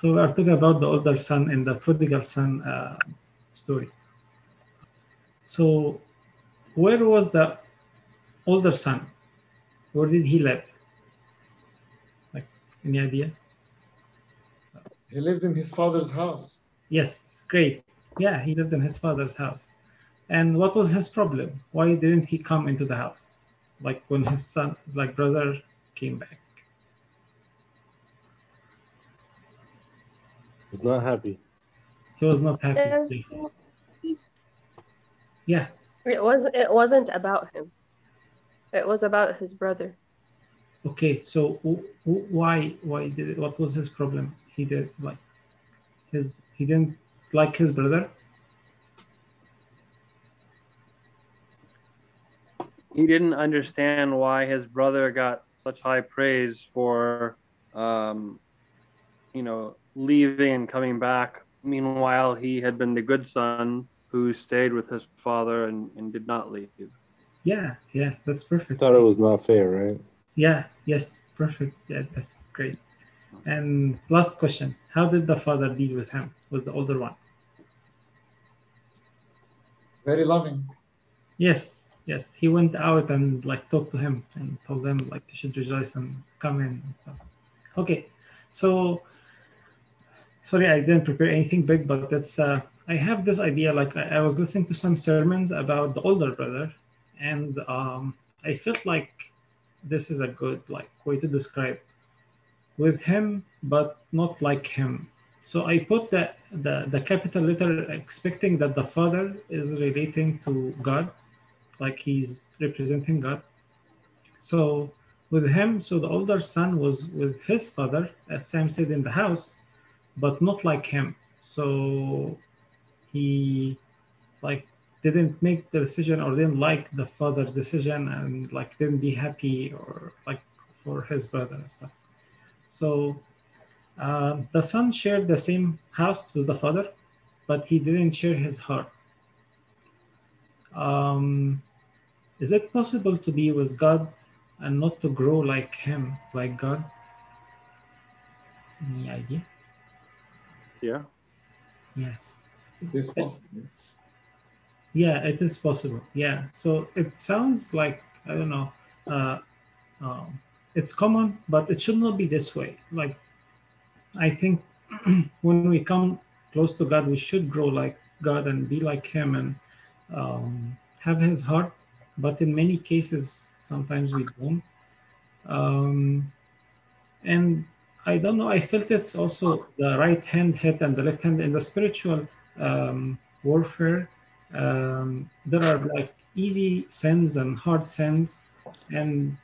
So we are talking about the older son and the prodigal son uh, story. So where was the older son? Where did he live? Like any idea? He lived in his father's house. Yes, great. Yeah, he lived in his father's house. And what was his problem? Why didn't he come into the house? Like when his son, like brother, came back. He's not happy. He was not happy. Yeah, It was it wasn't about him. It was about his brother. Okay, so w- w- why why did it, what was his problem? He did like his he didn't like his brother. He didn't understand why his brother got such high praise for, um, you know, leaving and coming back. Meanwhile, he had been the good son who stayed with his father and, and did not leave. Yeah, yeah, that's perfect. Thought it was not fair, right? Yeah, yes, perfect. Yeah, that's great. And last question: How did the father deal with him? Was the older one? Very loving. Yes, yes. He went out and like talked to him and told him like you should rejoice and come in and stuff. Okay, so sorry I didn't prepare anything big, but that's uh, I have this idea. Like I, I was listening to some sermons about the older brother, and um, I felt like this is a good like way to describe with him, but not like him. So I put the, the, the capital letter expecting that the father is relating to God, like he's representing God. So with him, so the older son was with his father, as Sam said in the house, but not like him. So he like didn't make the decision or didn't like the father's decision and like didn't be happy or like for his brother and stuff. So uh, the son shared the same house with the father, but he didn't share his heart. Um, is it possible to be with God and not to grow like Him, like God? Any idea? Yeah. Yeah. It is possible. Yeah, it is possible. Yeah. So it sounds like I don't know. Uh, um, it's common, but it should not be this way. Like I think when we come close to God, we should grow like God and be like Him and um, have His heart. But in many cases, sometimes we don't. Um, and I don't know. I felt it's also the right hand hit and the left hand in the spiritual um, warfare. Um, there are like easy sins and hard sins, and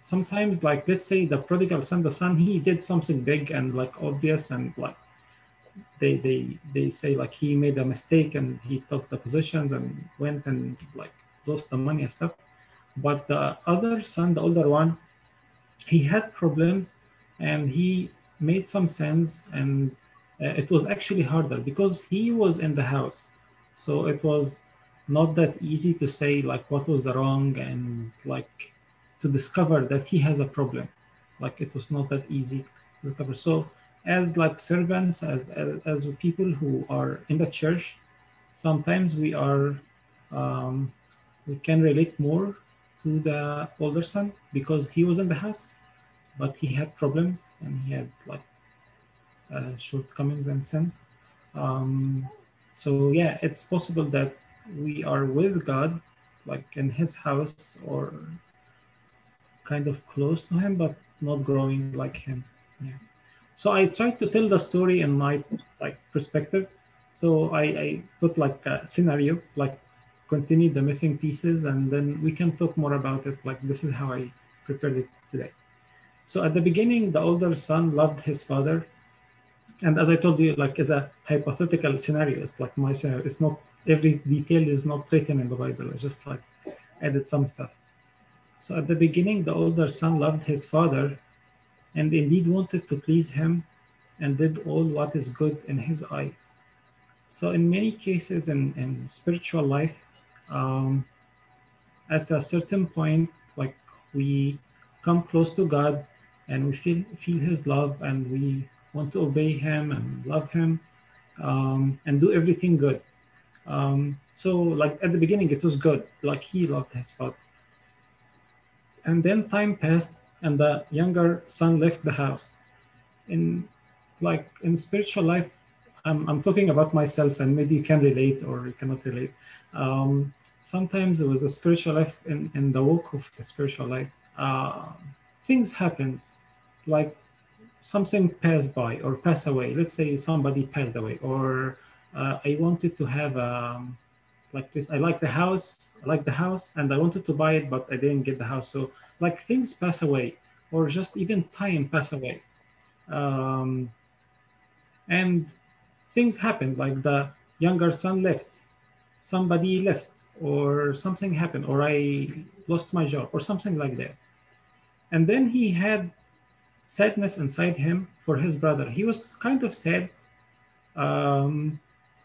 sometimes like let's say the prodigal son, the son, he did something big and like obvious and like they they they say like he made a mistake and he took the positions and went and like lost the money and stuff. But the other son, the older one, he had problems and he made some sense and uh, it was actually harder because he was in the house. So it was not that easy to say like what was the wrong and like to discover that he has a problem. Like it was not that easy to discover. So as like servants as as, as people who are in the church sometimes we are um, we can relate more to the older son because he was in the house but he had problems and he had like uh, shortcomings and sins. Um, so yeah, it's possible that we are with God, like in His house or kind of close to Him, but not growing like Him. Yeah. So I tried to tell the story in my like perspective. So I, I put like a scenario, like continue the missing pieces, and then we can talk more about it. Like this is how I prepared it today. So at the beginning, the older son loved his father. And as I told you, like as a hypothetical scenario, it's like my scenario. It's not every detail is not written in the Bible. I just like added some stuff. So at the beginning, the older son loved his father and indeed wanted to please him and did all what is good in his eyes. So in many cases in, in spiritual life, um, at a certain point, like we come close to God and we feel feel his love and we want to obey him and love him um, and do everything good. Um, so, like at the beginning, it was good, like he loved his father. And then time passed, and the younger son left the house. In like in spiritual life, I'm, I'm talking about myself, and maybe you can relate or you cannot relate. Um, sometimes it was a spiritual life in, in the walk of the spiritual life. Uh, things happen, like something passed by or pass away. Let's say somebody passed away, or uh, I wanted to have um, like this. I like the house, I like the house, and I wanted to buy it, but I didn't get the house. So like things pass away, or just even time pass away, um, and things happen. Like the younger son left, somebody left, or something happened, or I lost my job, or something like that. And then he had sadness inside him for his brother. He was kind of sad. Um,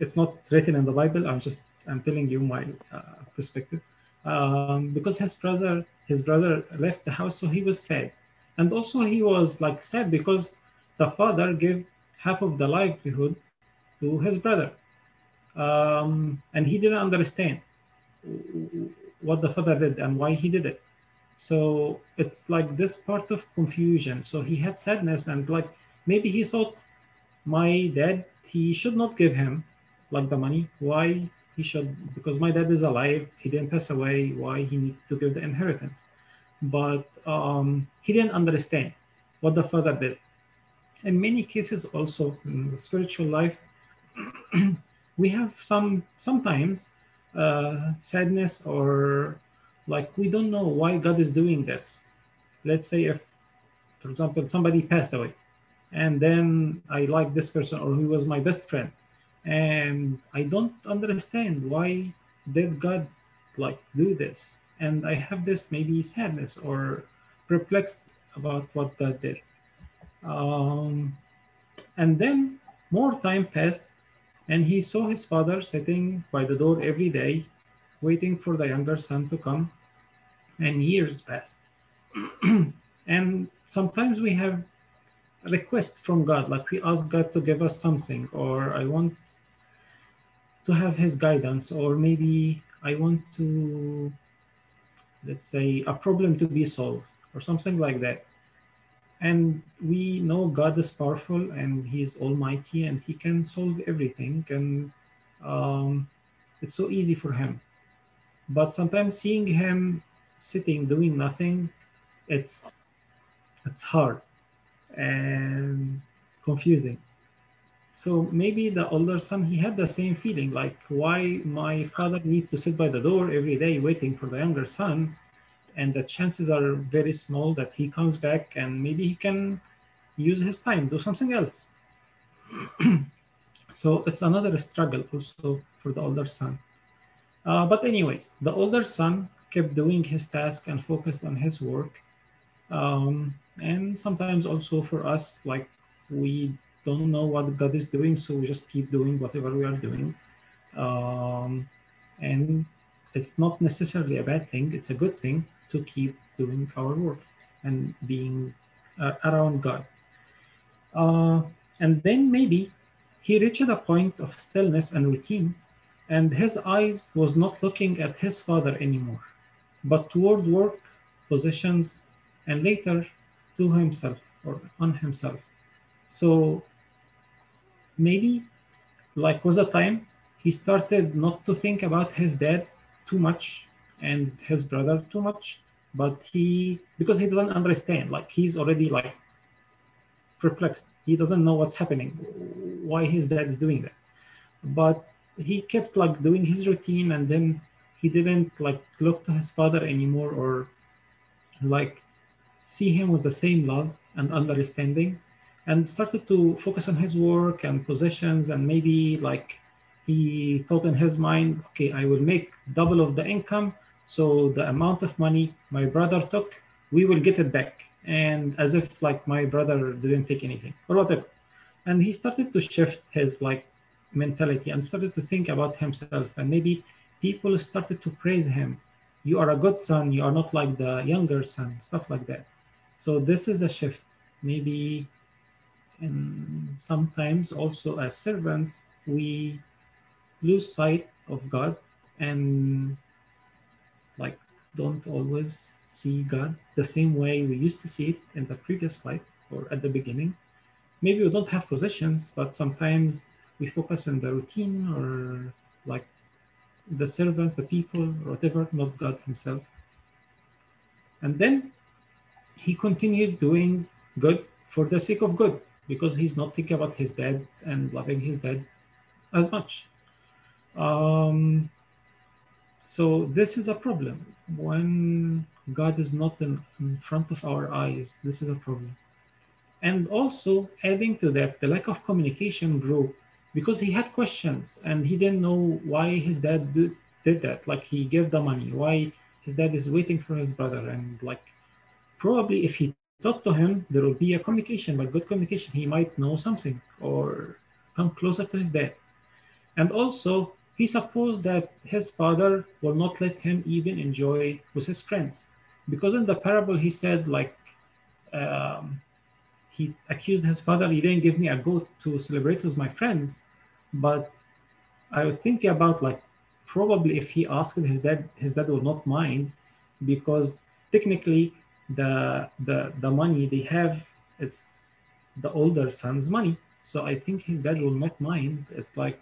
it's not written in the Bible. I'm just I'm telling you my uh, perspective. Um, because his brother his brother left the house, so he was sad, and also he was like sad because the father gave half of the livelihood to his brother, um, and he didn't understand what the father did and why he did it. So it's like this part of confusion. So he had sadness and like maybe he thought my dad he should not give him like the money. Why he should because my dad is alive. He didn't pass away. Why he need to give the inheritance? But um, he didn't understand what the father did. In many cases, also in the spiritual life, we have some sometimes uh, sadness or like we don't know why God is doing this. Let's say if, for example, somebody passed away, and then I like this person or he was my best friend, and I don't understand why did God like do this, and I have this maybe sadness or perplexed about what God did. Um, and then more time passed, and he saw his father sitting by the door every day, waiting for the younger son to come and years passed. and sometimes we have a request from God, like we ask God to give us something, or I want to have His guidance, or maybe I want to, let's say, a problem to be solved, or something like that. And we know God is powerful and He is almighty and He can solve everything, and um, it's so easy for Him. But sometimes seeing Him sitting doing nothing it's it's hard and confusing. So maybe the older son he had the same feeling like why my father needs to sit by the door every day waiting for the younger son? And the chances are very small that he comes back and maybe he can use his time do something else. So it's another struggle also for the older son. Uh, but anyways the older son kept doing his task and focused on his work. Um, and sometimes also for us, like we don't know what God is doing, so we just keep doing whatever we are doing. Um, and it's not necessarily a bad thing, it's a good thing to keep doing our work and being uh, around God. Uh, and then maybe he reached a point of stillness and routine, and his eyes was not looking at his father anymore but toward work, possessions, and later to himself or on himself. So maybe like was a time he started not to think about his dad too much and his brother too much, but he because he doesn't understand, like he's already like perplexed. He doesn't know what's happening, why his dad is doing that. But he kept like doing his routine and then he didn't like look to his father anymore or like see him with the same love and understanding and started to focus on his work and possessions and maybe like he thought in his mind okay i will make double of the income so the amount of money my brother took we will get it back and as if like my brother didn't take anything or whatever. And he started to shift his like mentality and started to think about himself and maybe people started to praise him. You are a good son. You are not like the younger son, stuff like that. So this is a shift. Maybe And sometimes also as servants, we lose sight of God and like don't always see God the same way we used to see it in the previous life or at the beginning. Maybe we don't have possessions, but sometimes we focus on the routine or like the servants, the people, whatever, not God Himself. And then he continued doing good for the sake of good because he's not thinking about his dad and loving his dad as much. Um, so this is a problem when God is not in, in front of our eyes. This is a problem. And also adding to that, the lack of communication grew because he had questions and he didn't know why his dad did, did that. Like he gave the money, why his dad is waiting for his brother, and like probably if he talked to him, there will be a communication, but good communication, he might know something or come closer to his dad. And also, he supposed that his father will not let him even enjoy with his friends. Because in the parable, he said, like, um, he accused his father, he didn't give me a goat to celebrate with my friends. But I was thinking about, like, probably if he asked his dad, his dad will not mind because technically the the the money they have it's the older son's money. So i think his dad will not mind. It's like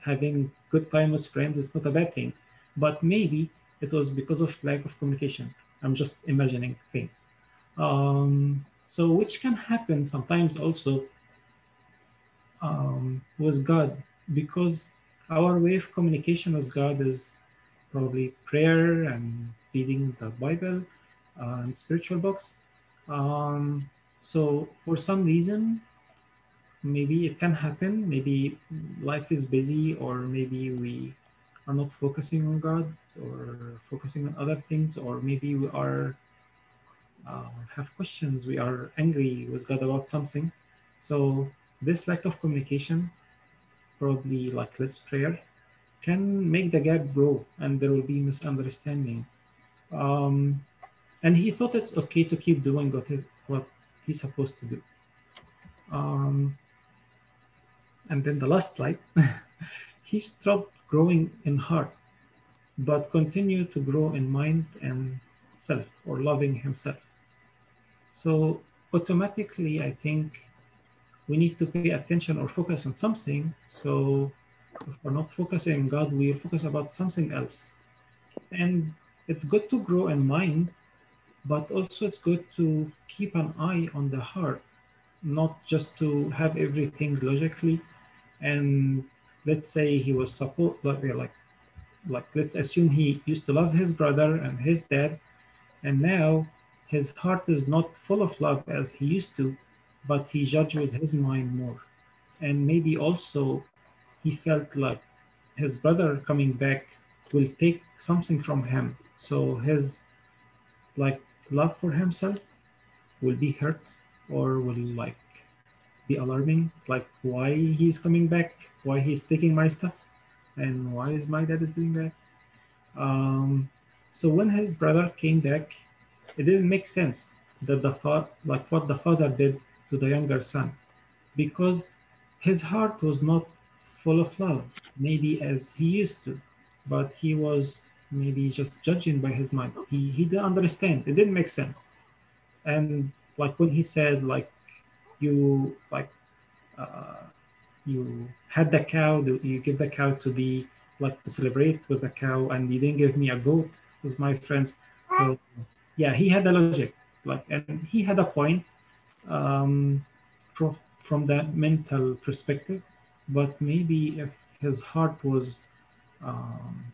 having good time with friends is not a bad thing. But maybe it was because of lack of communication. I'm just imagining things. Um, so which can happen sometimes also um, with god because our way of communication with god is probably prayer and reading the bible uh, and spiritual books. Um, so for some reason, maybe it can happen. Maybe life is busy, or maybe we are not focusing on God, or focusing on other things, or maybe we are uh, have questions. We are angry with God about something. So this lack of communication, probably like less prayer, can make the gap grow, and there will be misunderstanding. Um, and he thought it's okay to keep doing what, he, what he's supposed to do. Um, and then the last slide, he stopped growing in heart, but continued to grow in mind and self or loving himself. So automatically, I think we need to pay attention or focus on something. So if we're not focusing on God, we'll focus about something else. And it's good to grow in mind but also it's good to keep an eye on the heart, not just to have everything logically. And let's say he was support like like let's assume he used to love his brother and his dad, and now his heart is not full of love as he used to, but he judged with his mind more. And maybe also he felt like his brother coming back will take something from him. So his like love for himself will be hurt or will like be alarming like why he's coming back why he's taking my stuff and why is my dad is doing that um, so when his brother came back it didn't make sense that the thought like what the father did to the younger son because his heart was not full of love maybe as he used to but he was maybe just judging by his mind. He he didn't understand. It didn't make sense. And like when he said like you like uh, you had the cow, you give the cow to be like to celebrate with the cow, and you didn't give me a goat with my friends. So yeah, he had the logic, like, and he had a point um, from from that mental perspective. But maybe if his heart was um,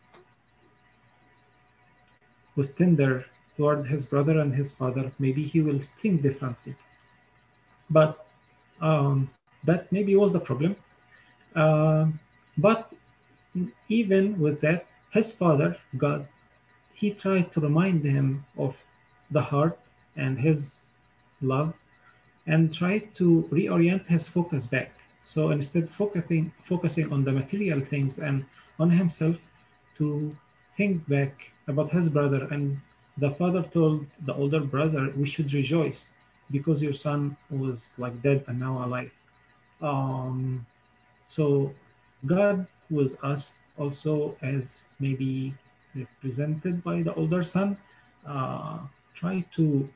was tender toward his brother and his father, maybe he will think differently. But um, that maybe was the problem. Uh, but even with that, his father, God, he tried to remind him of the heart and his love and try to reorient his focus back. So instead focusing focusing on the material things and on himself to think back about his brother. And the father told the older brother, We should rejoice because your son was like dead and now alive. Um, so God was us also as maybe represented by the older son. Uh, try to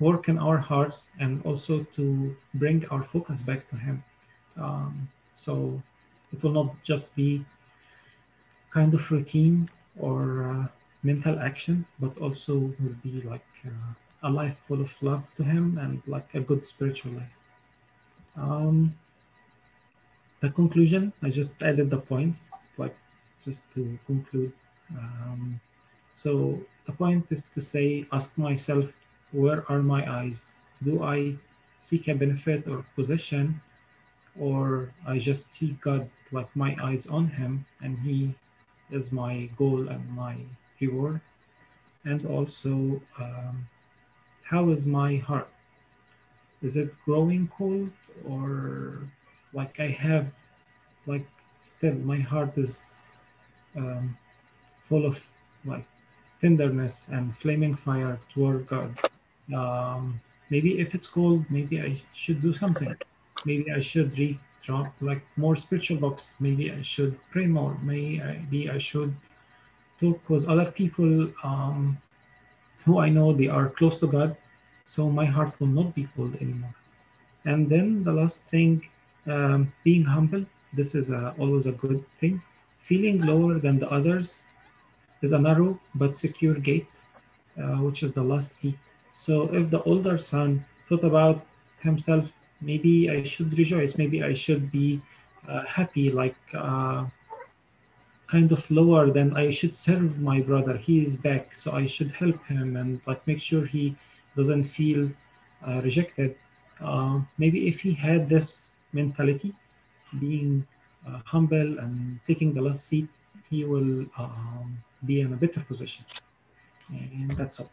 work in our hearts and also to bring our focus back to Him. Um, so it will not just be kind of routine or uh, mental action, but also will be like uh, a life full of love to Him and like a good spiritual life. Um, the conclusion, I just added the points, like just to conclude. Um, so the point is to say, ask myself, where are my eyes? Do I seek a benefit or possession, or I just see God like my eyes on Him and He is my goal and my reward? And also, um, how is my heart? Is it growing cold or like I have, like still my heart is um, full of like tenderness and flaming fire toward God. Um, maybe if it's cold, maybe I should do something. Maybe I should read like more spiritual books. Maybe I should pray more. Maybe I should talk with other people um, who I know they are close to God, so my heart will not be cold anymore. And then the last thing, um, being humble. This is a, always a good thing. Feeling lower than the others is a narrow but secure gate, uh, which is the last seat. So if the older son thought about himself, maybe I should rejoice, maybe I should be uh, happy, like uh, kind of lower than I should serve my brother. He is back, so I should help him and like make sure he doesn't feel uh, rejected. Uh, maybe if he had this mentality, being uh, humble and taking the last seat, he will um, be in a better position. And that's all.